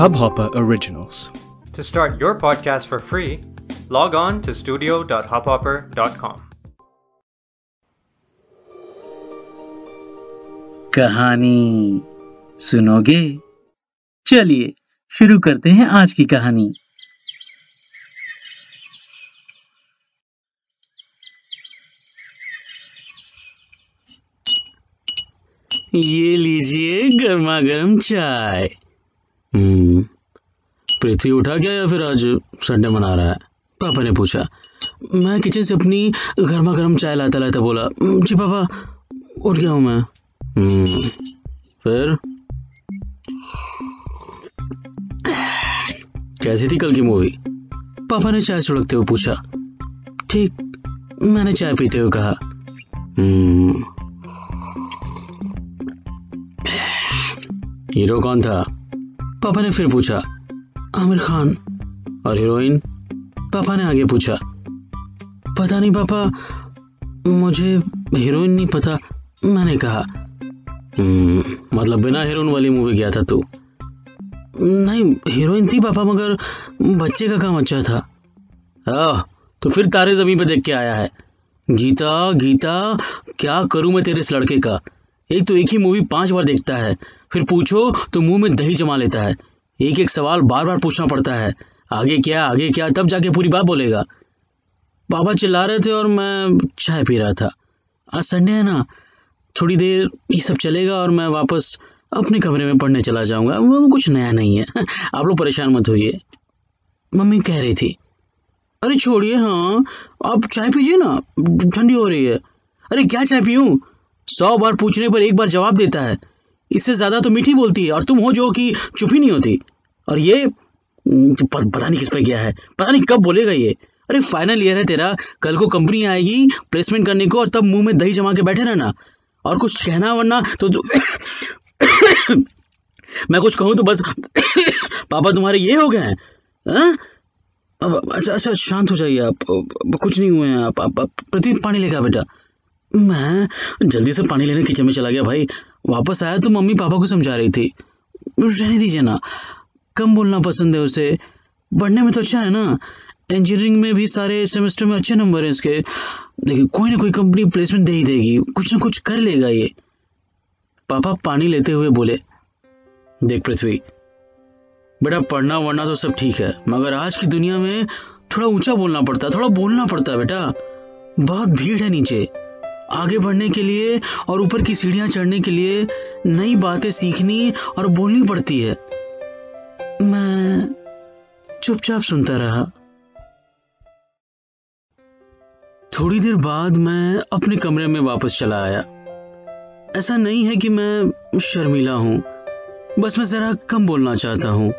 Hubhopper Originals. To start your podcast for free, log on to studio.hubhopper.com. कहानी सुनोगे चलिए शुरू करते हैं आज की कहानी ये गर्मा गर्म चाय। हम्म। पृथ्वी उठा क्या या फिर आज संडे मना रहा है। पापा ने पूछा मैं किचन से अपनी गर्मा गर्म चाय लाता लाता बोला "हम्म, जी पापा उठ गया हूँ मैं? हम्म, फिर? कैसी थी कल की मूवी? पापा ने चाय छुड़कते हुए पूछा ठीक मैंने चाय पीते हुए कहा। हीरो कौन था? पापा ने फिर पूछा। आमिर खान। और हीरोइन? पापा ने आगे पूछा। पता नहीं पापा मुझे हीरोइन नहीं पता मैंने कहा। "हम्म, मतलब बिना हीरोइन वाली मूवी गया था तू? नहीं हीरोइन थी पापा मगर बच्चे का काम अच्छा था। आह, तो फिर तारे ज़मीन पे देख के आया है। गीता गीता क्या करूँ मैं तेरे इस लड़के का? एक तो एक ही मूवी पाँच बार देखता है। फिर पूछो तो मुँह में दही जमा लेता है। एक एक सवाल बार बार पूछना पड़ता है। आगे क्या आगे क्या, तब जाके पूरी बात बोलेगा। बाबा चिल्ला रहे थे और मैं चाय पी रहा था। आज संडे है ना, थोड़ी देर ये सब चलेगा और मैं वापस अपने कमरे में पढ़ने चला जाऊँगा। कुछ नया नहीं है। आप लोग परेशान मत होइए। मम्मी कह रही थी, अरे छोड़िए हाँ आप चाय पीजिए ना, ठंडी हो रही है। अरे क्या चाय पीऊं? सौ बार पूछने पर एक बार जवाब देता है। इससे ज़्यादा तो मीठी बोलती है और तुम हो जो कि चुप ही नहीं होती। और ये हम्म, पता नहीं किस पे गया है। पता नहीं कब बोलेगा ये। अरे फाइनल ईयर है तेरा। कल को कंपनी आएगी प्लेसमेंट करने को और तब मुँह में दही जमा के बैठे रहना। और कुछ कहना वरना तो, तो मैं कुछ कहूँ तो बस पापा तुम्हारे ये हो गए हैं। हाँ? अच्छा अच्छा शांत हो जाइए आप। कुछ नहीं हुए हैं आप। आप, पानी आ बेटा। मैं जल्दी से पानी लेने किचन में चला गया भाई। वापस आया तो मम्मी पापा को समझा रही थी। रहने दीजिए ना। कम बोलना पसंद है उसे। पढ़ने में तो अच्छा है ना। इंजीनियरिंग में भी सारे सेमेस्टर में अच्छे नंबर हैं इसके। देखिए कोई ना कोई कंपनी प्लेसमेंट दे ही देगी। कुछ ना कुछ कर लेगा ये। पापा पानी लेते हुए बोले, देख पृथ्वी, बेटा पढ़ना वढ़ना तो सब ठीक है, मगर आज की दुनिया में थोड़ा ऊँचा बोलना पड़ता है थोड़ा बोलना पड़ता है बेटा। बहुत भीड़ है नीचे। आगे बढ़ने के लिए और ऊपर की सीढ़ियाँ चढ़ने के लिए नई बातें सीखनी और बोलनी पड़ती है। मैं चुपचाप सुनता रहा। थोड़ी देर बाद मैं अपने कमरे में वापस चला आया। ऐसा नहीं है कि मैं शर्मीला हूँ। बस मैं जरा कम बोलना चाहता हूँ।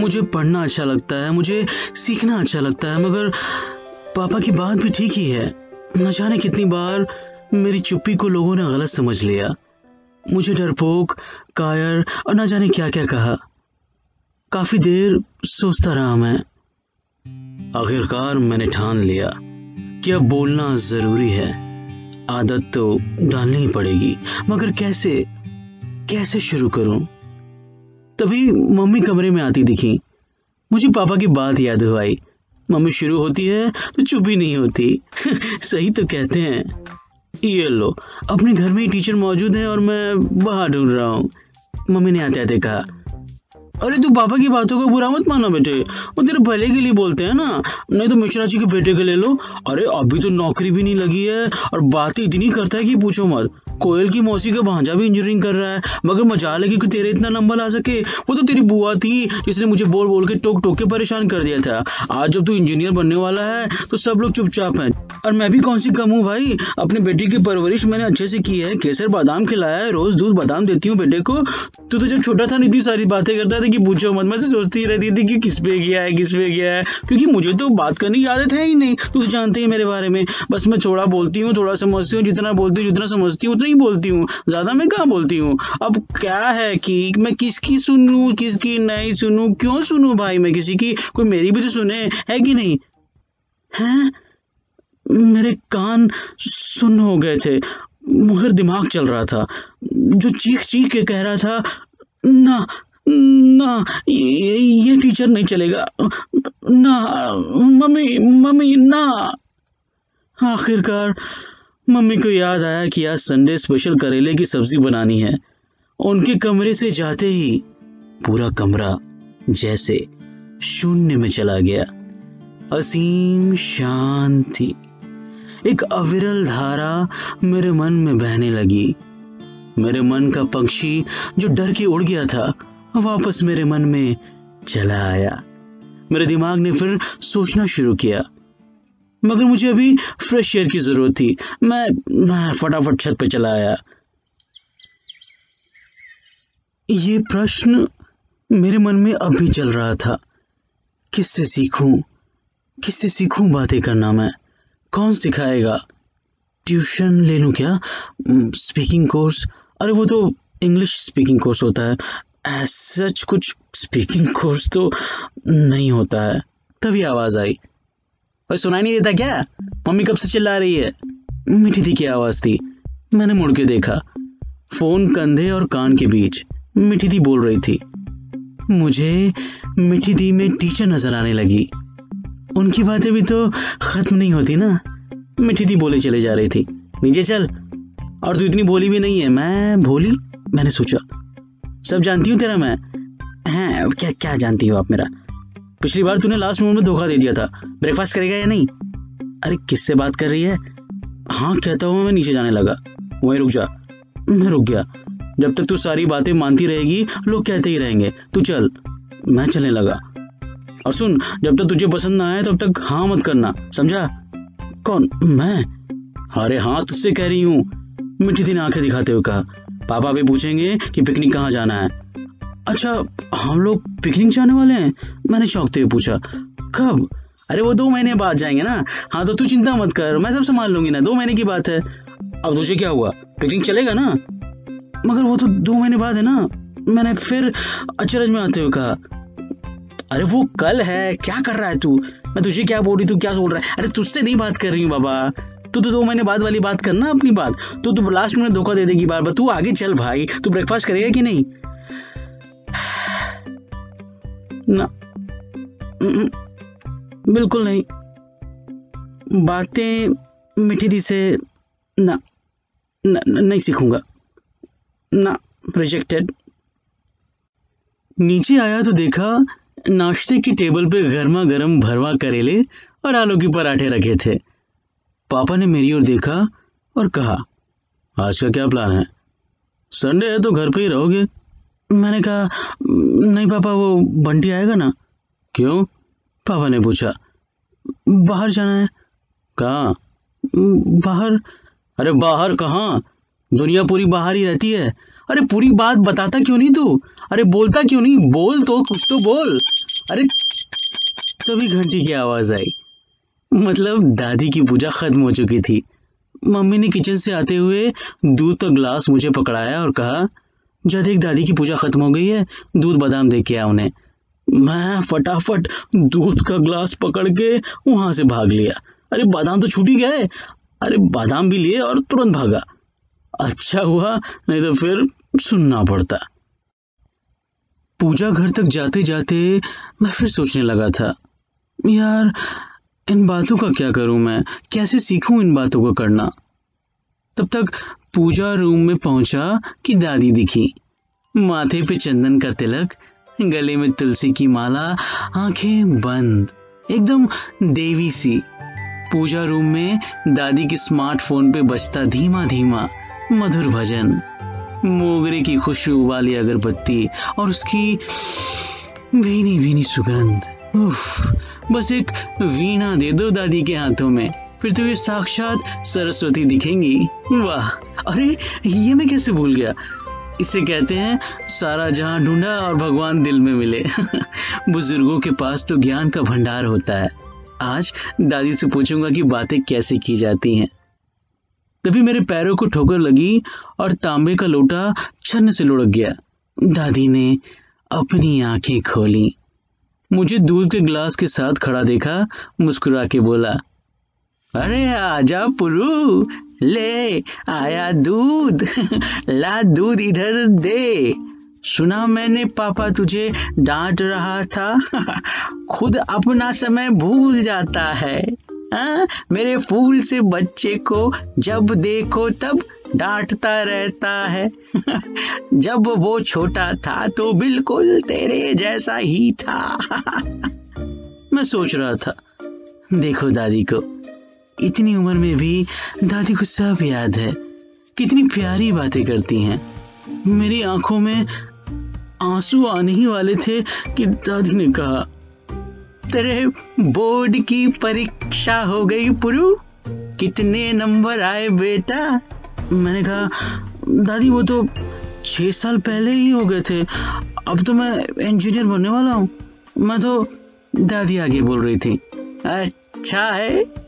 मुझे पढ़ना अच्छा लगता है, मुझे सीखना अच्छा लगता है, मगर पापा की बात भी ठीक ही है। न जाने कितनी बार मेरी चुप्पी को लोगों ने गलत समझ लिया। मुझे डरपोक, कायर और न जाने क्या क्या कहा। काफ़ी देर सोचता रहा मैं। आखिरकार मैंने ठान लिया कि अब बोलना ज़रूरी है। आदत तो डालनी ही पड़ेगी, मगर कैसे? कैसे शुरू करूँ? तभी मम्मी कमरे में आती दिखी। मुझे पापा की बात याद हुई आई। मम्मी शुरू होती है तो चुप ही नहीं होती। सही तो कहते हैं। ये लो, अपने घर में ही टीचर मौजूद है और मैं बाहर ढूंढ रहा हूँ। मम्मी ने आते आते कहा, अरे तू पापा की बातों को बुरा मत माना बेटे, वो तेरे भले के लिए बोलते हैं ना। नहीं तो मिश्रा जी के बेटे के ले लो। अरे अभी तो नौकरी भी नहीं लगी है और बातें इतनी करता है कि पूछो मत। कोयल की मौसी का भांजा भी इंजीनियरिंग कर रहा है। मगर मज़ा लगी कि तेरे इतना नंबर ला सके। वो तो तेरी बुआ थी, जिसने मुझे बोल बोल के टोक टोक के परेशान कर दिया था। आज जब तू इंजीनियर बनने वाला है तो सब लोग चुपचाप हैं। और मैं भी कौन सी कम हूँ भाई? अपने बेटी की परवरिश मैंने अच्छे से की है। केसर बादाम खिलाया है, रोज दूध बादाम देती हूँ बेटे को। तू तो जब छोटा था इतनी सारी बातें करता था कि पूछो मत। मैं तो सोचती रहती थी कि किस पे गया है, किस पे गया है। क्योंकि मुझे तो बात करने की आदत है ही नहीं। तू तो जानते ही मेरे बारे में। बस मैं थोड़ा बोलती हूँ, थोड़ा समझती हूँ, जितना बोलती हूँ, जितना समझती हूँ उतना ही बोलती हूँ। ज़्यादा मैं कहाँ बोलती हूँ? अब क्या है कि मैं किसकी सुनूं किसकी नहीं सुनूं? क्यों सुनूं भाई मैं किसी की? कोई मेरी भी तो सुने है कि नहीं? हैं? मेरे कान सुन्न हो गए थे। मगर दिमाग चल रहा था। जो चीख चीख के कह रहा था ना ना ये, ये टीचर नहीं चलेगा। ना मम्मी मम्मी ना। आखिरकार मम्मी को याद आया कि आज संडे स्पेशल करेले की सब्ज़ी बनानी है। उनके कमरे से जाते ही पूरा कमरा जैसे शून्य में चला गया। असीम शांति। एक अविरल धारा मेरे मन में बहने लगी। मेरे मन का पक्षी जो डर के उड़ गया था, वापस मेरे मन में चला आया। मेरे दिमाग ने फिर सोचना शुरू किया। मगर मुझे अभी फ्रेश एयर की ज़रूरत थी। मैं मैं फटाफट छत पर चला आया। ये प्रश्न मेरे मन में अभी चल रहा था। किससे सीखूं? किससे सीखूं बातें करना मैं? कौन सिखाएगा? ट्यूशन ले लूँ क्या? स्पीकिंग कोर्स अरे वो तो इंग्लिश स्पीकिंग कोर्स होता है। सच कुछ स्पीकिंग कोर्स तो नहीं होता है। तभी आवाज़ आई। और सुनाई नहीं देता क्या? मम्मी कब से चिल्ला रही है? मीठी थी की आवाज़ थी? मैंने मुड़ के देखा। फ़ोन कंधे और कान के बीच मिठी दी बोल रही थी। मुझे मिठी दी में टीचर नज़र आने लगी। उनकी बातें भी तो खत्म नहीं होती ना। मिठी दी बोले चले जा रही थी। नीचे चल। और तू इतनी बोली भी नहीं है। मैं भोली मैंने सोचा। सब जानती हूँ तेरा मैं। हैं, क्या क्या जानती हो आप मेरा? पिछली बार तूने लास्ट मोमेंट में धोखा दे दिया था। ब्रेकफास्ट करेगा या नहीं? अरे, किससे बात कर रही है? हाँ कहता हूँ मैं नीचे जाने लगा। वहीं रुक जा। मैं रुक गया। जब तक तू सारी बातें मानती रहेगी, लोग कहते ही रहेंगे। तू चल। मैं चलने लगा। और सुन, जब तक तुझे पसंद ना आए, तब तक हाँ मत करना। समझा? कौन? मैं? अरे हाँ तुझसे कह रही हूँ। मिट्टी दिन आँखें दिखाते हुए कहा। पापा भी पूछेंगे कि पिकनिक कहाँ जाना है। अच्छा हम लोग पिकनिक जाने वाले हैं? मैंने चौंकते हुए पूछा। कब? अरे, वो दो महीने बाद जाएँगे ना। हाँ तो तू चिंता मत कर, मैं सब संभाल लूँगी ना। दो महीने की बात है। अब तुझे क्या हुआ? पिकनिक चलेगा ना? मगर वो तो दो महीने बाद है ना। मैंने फिर अचरज में आते हुए कहा, अरे, वो कल है। क्या कर रहा है तू? मैं तुझे क्या बोल रही, तू क्या बोल रहा है? अरे, तुझसे नहीं बात कर रही हूँ, बाबा। तू तो दो महीने बाद वाली बात करना अपनी बात। तू तो लास्ट में धोखा दे देगी बार बार। तू आगे चल भाई। तू ब्रेकफास्ट करेगा कि नहीं? ना। बिल्कुल नहीं। बातें मीठी दी से ना। न, नहीं सीखूँगा। ना रिजेक्टेड नीचे आया तो देखा नाश्ते की टेबल पे गर्मा गर्म भरवा करेले और आलू के पराठे रखे थे। पापा ने मेरी ओर देखा और कहा आज का क्या प्लान है? संडे है तो घर पे ही रहोगे। मैंने कहा, नहीं पापा, वो बंटी आएगा ना? क्यों? पापा ने पूछा, बाहर जाना है। कहाँ? बाहर। अरे बाहर कहाँ? दुनिया पूरी बाहर ही रहती है। अरे पूरी बात बताता क्यों नहीं तू? अरे बोलता क्यों नहीं? बोल तो कुछ तो बोल। अरे तभी घंटी की आवाज़ आई। मतलब दादी की पूजा खत्म हो चुकी थी। मम्मी ने किचन से आते हुए दूध का ग्लास मुझे पकड़ाया और कहा जब एक दादी की पूजा खत्म हो गई है, दूध बादाम दे के आया उन्हें। मैं फटाफट दूध का ग्लास पकड़ के वहाँ से भाग लिया। अरे, बादाम तो छूट ही गए अरे, बादाम भी लिए और तुरंत भागा। अच्छा हुआ, नहीं तो फिर सुनना पड़ता। पूजा घर तक जाते जाते मैं फिर सोचने लगा था, यार, इन बातों का क्या करूँ मैं? कैसे सीखूं इन बातों को करना? तब तक पूजा रूम में पहुँचा कि दादी दिखी। माथे पे चंदन का तिलक गले में तुलसी की माला आँखें बंद एकदम देवी सी। पूजा रूम में दादी के स्मार्टफ़ोन पे बजता धीमा धीमा मधुर भजन। मोगरे की खुशबू वाली अगरबत्ती और उसकी भीनी भीनी सुगंध। उफ, बस एक वीणा दे दो दादी के हाथों में फिर तो ये साक्षात सरस्वती दिखेंगी। वाह अरे ये मैं कैसे भूल गया? इसे कहते हैं सारा जहाँ ढूंढा और भगवान दिल में मिले। बुज़ुर्गों के पास तो ज्ञान का भंडार होता है। आज दादी से पूछूँगा कि बातें कैसे की जाती हैं। तभी मेरे पैरों को ठोकर लगी और तांबे का लोटा छन्न से लुढ़क गया। दादी ने अपनी आँखें खोली। मुझे दूध के गिलास के साथ खड़ा देखा, मुस्कुरा के बोला, अरे आजा पुरु ले, आया दूध ला दूध इधर दे सुना मैंने पापा तुझे डांट रहा था खुद अपना समय भूल जाता है आ? हाँ? मेरे फूल से बच्चे को जब देखो तब डांटता रहता है जब वो छोटा था तो बिल्कुल तेरे जैसा ही था मैं सोच रहा था, देखो दादी को इतनी उम्र में भी दादी को सब याद है। कितनी प्यारी बातें करती हैं। मेरी आँखों में आँसू आने ही वाले थे कि दादी ने कहा, तेरे बोर्ड की परीक्षा हो गई पुरु। कितने नंबर आए बेटा? मैंने कहा, दादी, वो तो छह साल पहले ही हो गए थे। अब तो मैं इंजीनियर बनने वाला हूँ। मैं तो दादी आगे बोल रही थी। अच्छा है।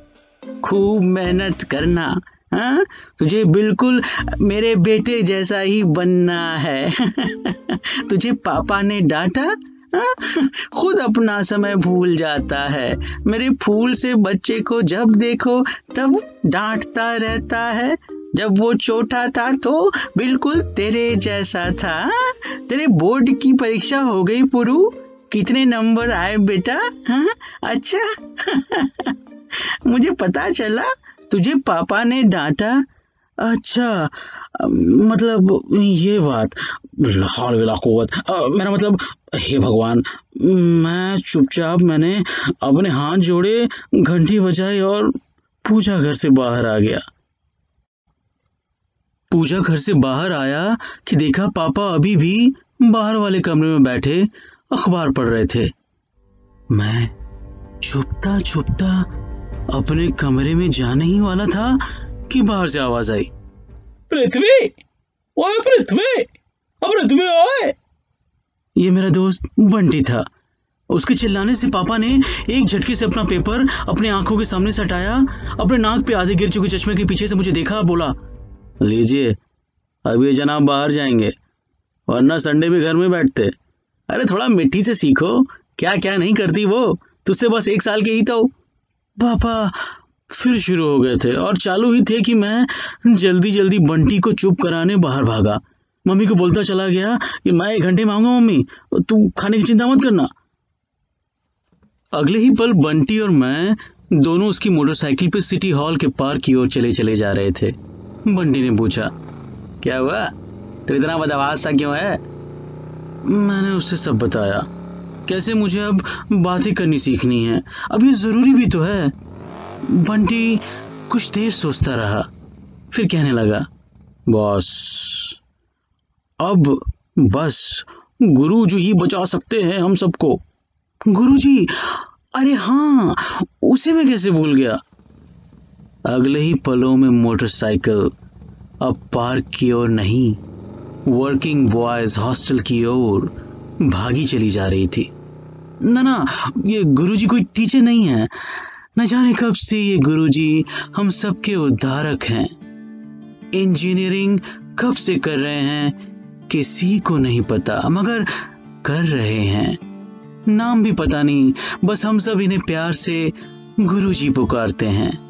खूब मेहनत करना हाँ तुझे बिल्कुल मेरे बेटे जैसा ही बनना है तुझे पापा ने डांटा हाँ? खुद अपना समय भूल जाता है मेरे फूल से बच्चे को जब देखो, तब डांटता रहता है जब वो छोटा था तो बिल्कुल तेरे जैसा था हाँ? तेरे बोर्ड की परीक्षा हो गई, पुरु कितने नंबर आए बेटा हाँ? अच्छा मुझे पता चला, तुझे पापा ने डांटा। अच्छा मतलब ये बात मेरा मतलब हे भगवान, मैं चुपचाप मैंने अपने हाथ जोड़े, घंटी बजाई और पूजा घर से बाहर आ गया। पूजा घर से बाहर आया कि देखा पापा अभी भी बाहर वाले कमरे में बैठे, अखबार पढ़ रहे थे। मैं छुपता छुपता अपने कमरे में जाने ही वाला था कि बाहर से आवाज़ आई? पृथ्वी! ओए पृथ्वी! पृथ्वी ओए ये मेरा दोस्त बंटी था। उसके चिल्लाने से पापा ने एक झटके से अपना पेपर अपने आँखों के सामने से हटाया अपने नाक पे आधे गिर चुके चश्मे के पीछे से मुझे देखा और बोला लीजिए अब ये जनाब बाहर जाएँगे वरना संडे भी घर में बैठते। अरे थोड़ा मिट्टी से सीखो क्या क्या नहीं करती वो? तुझसे बस एक साल के ही तो। पापा, फिर शुरू हो गए थे और चालू ही थे कि मैं जल्दी जल्दी बंटी को चुप कराने बाहर भागा। मम्मी को बोलता चला गया कि मैं एक घंटे में आऊँगा, मम्मी। तू खाने की चिंता मत करना। अगले ही पल बंटी और मैं दोनों उसकी मोटरसाइकिल पे सिटी हॉल के पार्क की ओर चले चले जा रहे थे। बंटी ने पूछा, क्या हुआ? तो इतना बदवास सा क्यों है? मैंने उससे सब बताया। कैसे मुझे अब बातें करनी सीखनी है? अब ये ज़रूरी भी तो है। बंटी कुछ देर सोचता रहा, फिर कहने लगा, बॉस, अब बस गुरु जी ही बचा सकते हैं हम सबको। गुरु जी, अरे हाँ उसे मैं कैसे भूल गया? अगले ही पलों में मोटरसाइकिल अब पार्क की ओर नहीं वर्किंग बॉयज़ हॉस्टल की ओर भागी चली जा रही थी। ना ना, ये गुरुजी कोई टीचर नहीं है। न जाने कब से ये गुरुजी हम सबके उद्धारक हैं। इंजीनियरिंग कब से कर रहे हैं, किसी को नहीं पता, मगर कर रहे हैं। नाम भी पता नहीं, बस हम सब इन्हें प्यार से गुरुजी पुकारते हैं।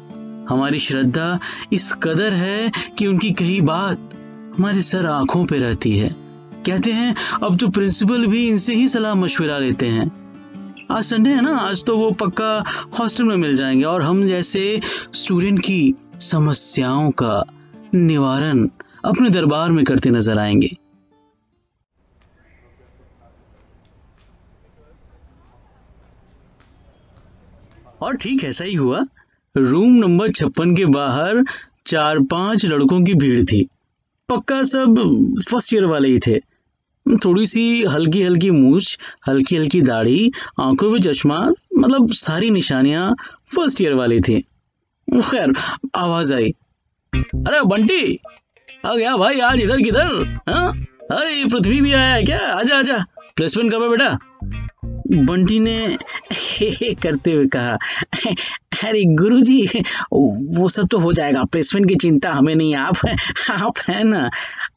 हमारी श्रद्धा इस कदर है कि उनकी कही बात हमारे सर आँखों पे रहती है। कहते हैं, अब तो प्रिंसिपल भी इनसे ही सलाह मशवरा लेते हैं। आज संडे है ना? आज तो वो पक्का हॉस्टल में मिल जाएँगे और हम जैसे स्टूडेंट की समस्याओं का निवारण अपने दरबार में करते नज़र आएँगे। और ठीक ऐसा ही हुआ। रूम नंबर छप्पन के बाहर चार पाँच लड़कों की भीड़ थी। पक्का सब फ़र्स्ट ईयर वाले ही थे। थोड़ी सी हल्की हल्की मूछ हल्की हल्की दाढ़ी, आँखों में चश्मा मतलब सारी निशानियाँ फ़र्स्ट ईयर वाली थी। खैर, आवाज़ आई। अरे बंटी, आ गया भाई आज इधर किधर हाँ पृथ्वी भी आया है क्या? आजा आजा। प्लेसमेंट कब है बेटा। बंटी ने हे हे करते हुए कहा, अरे गुरुजी, वो सब तो हो जाएगा। प्लेसमेंट की चिंता हमें नहीं, आप आप है ना।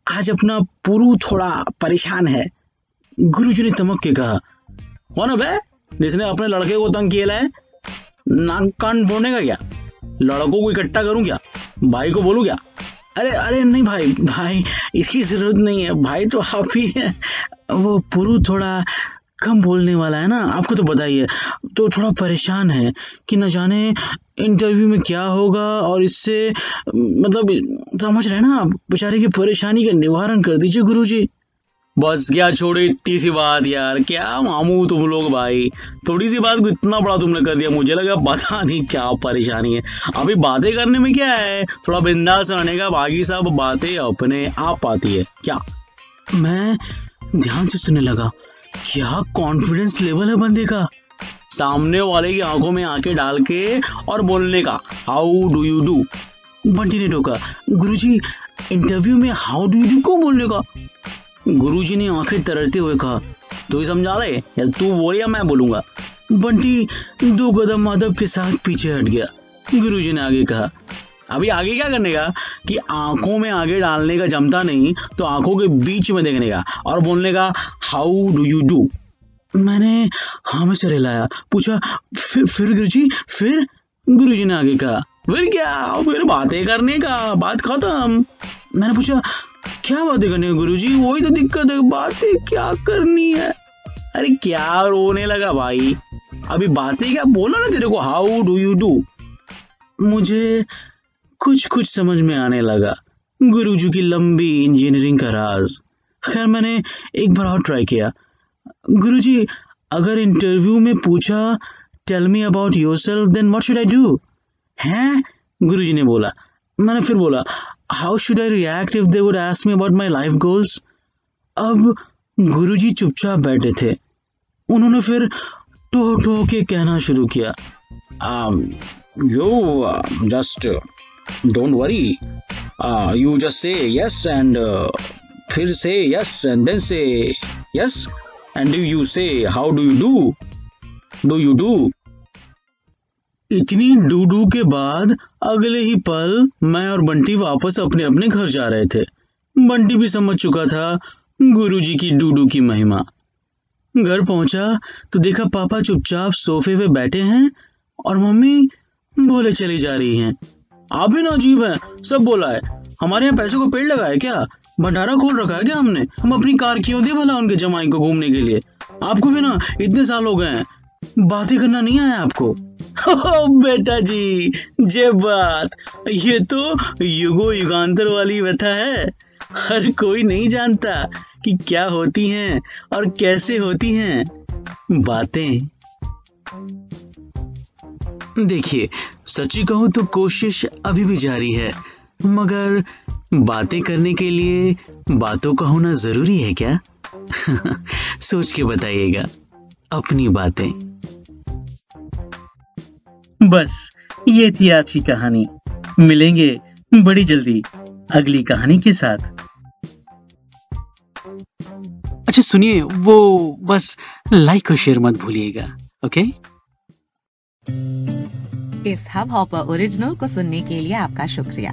आज अपना पुरु थोड़ा परेशान है। गुरुजी ने तमक के कहा, कौन है जिसने अपने लड़के को तंग किया है, नाक कान बोने का क्या? लड़कों को इकट्ठा करूँ क्या? भाई को बोलूँ क्या? अरे अरे नहीं भाई भाई इसकी ज़रूरत नहीं है। भाई तो आप ही है। वो पुरु थोड़ा कम बोलने वाला है ना, आपको तो है। तो थोड़ा परेशान है कि न जाने इंटरव्यू में क्या होगा और इससे मतलब समझ रहे हैं ना आप? बेचारे की परेशानी का निवारण कर दीजिए गुरुजी। बस क्या छोड़ो इतनी सी बात यार। क्या मामू तुम लोग भाई? थोड़ी सी बात को इतना बड़ा तुमने कर दिया मुझे लगा पता नहीं क्या परेशानी है। अभी बातें करने में क्या है? थोड़ा बिंदास रहने का बाकी सब बातें अपने आप आती है। क्या? मैं ध्यान से सुनने लगा। क्या कॉन्फिडेंस लेवल है बंदे का? सामने वाले की आँखों में आँखें डाल के और बोलने का how do you do Bunty ने टोका, गुरुजी इंटरव्यू में हाउ डू यू डू को बोलने का? गुरुजी ने आँखें तरते हुए कहा, तू ही समझा ले या तू बोल या मैं बोलूँगा? बंटी दो कदम अदब के साथ पीछे हट गया। गुरुजी ने आगे कहा, अभी आगे क्या करने का? कि आँखों में आगे डालने का जमता नहीं तो आँखों के बीच में देखने का और बोलने का हाउ डू यू डू मैंने हाँ में सर हिलाया। पूछा, फिर फिर गुरुजी फिर? गुरुजी ने आगे कहा, फिर क्या? फिर बातें करने का, बात खत्म। मैंने पूछा, क्या बातें करने का गुरुजी? वही तो दिक्कत है, बातें क्या करनी है? अरे, क्या रोने लगा भाई? अभी बातें क्या? बोला ना तेरे को हाउ डू यू डू मुझे कुछ कुछ समझ में आने लगा, गुरुजी की लंबी इंजीनियरिंग का राज। खैर, मैंने एक बार और ट्राई किया। गुरुजी, अगर इंटरव्यू में पूछा tell me about yourself then what should I do हैं? गुरुजी ने बोला। मैंने फिर बोला how should I react if they would ask me about my life goals अब गुरुजी चुपचाप बैठे थे। उन्होंने फिर टो टो के कहना शुरू किया। You just don't worry you just say yes and फिर से yes and then say yes and do you say how do you do do you do इतनी डू डू के बाद अगले ही पल मैं और बंटी वापस अपने अपने घर जा रहे थे। बंटी भी समझ चुका था गुरुजी की डूडू की महिमा। घर पहुँचा तो देखा पापा चुपचाप सोफे पे बैठे हैं और मम्मी बोले चली जा रही हैं। आप भी ना अजीब है, सब बोला है। हमारे यहाँ पैसों को पेड़ लगा है क्या? भंडारा खोल रखा है क्या हमने? हम अपनी कार क्यों दे भला उनके जमाई को घूमने के लिए। आपको भी ना इतने साल हो गए हैं। बातें करना नहीं आया आपको? ओ बेटा जी जे बात। ये तो युगो युगांतर वाली व्यथा है। हर कोई नहीं जानता कि क्या होती हैं और कैसे होती हैं बातें। देखिए, सच्ची कहूँ तो कोशिश अभी भी जारी है, मगर बातें करने के लिए बातों का होना ज़रूरी है क्या? सोच के बताइएगा। अपनी बातें। बस ये थी आज की कहानी। मिलेंगे बड़ी जल्दी अगली कहानी के साथ। अच्छा सुनिए वो बस लाइक और शेयर मत भूलिएगा ओके इस हब हॉपर ओरिजिनल को सुनने के लिए आपका शुक्रिया।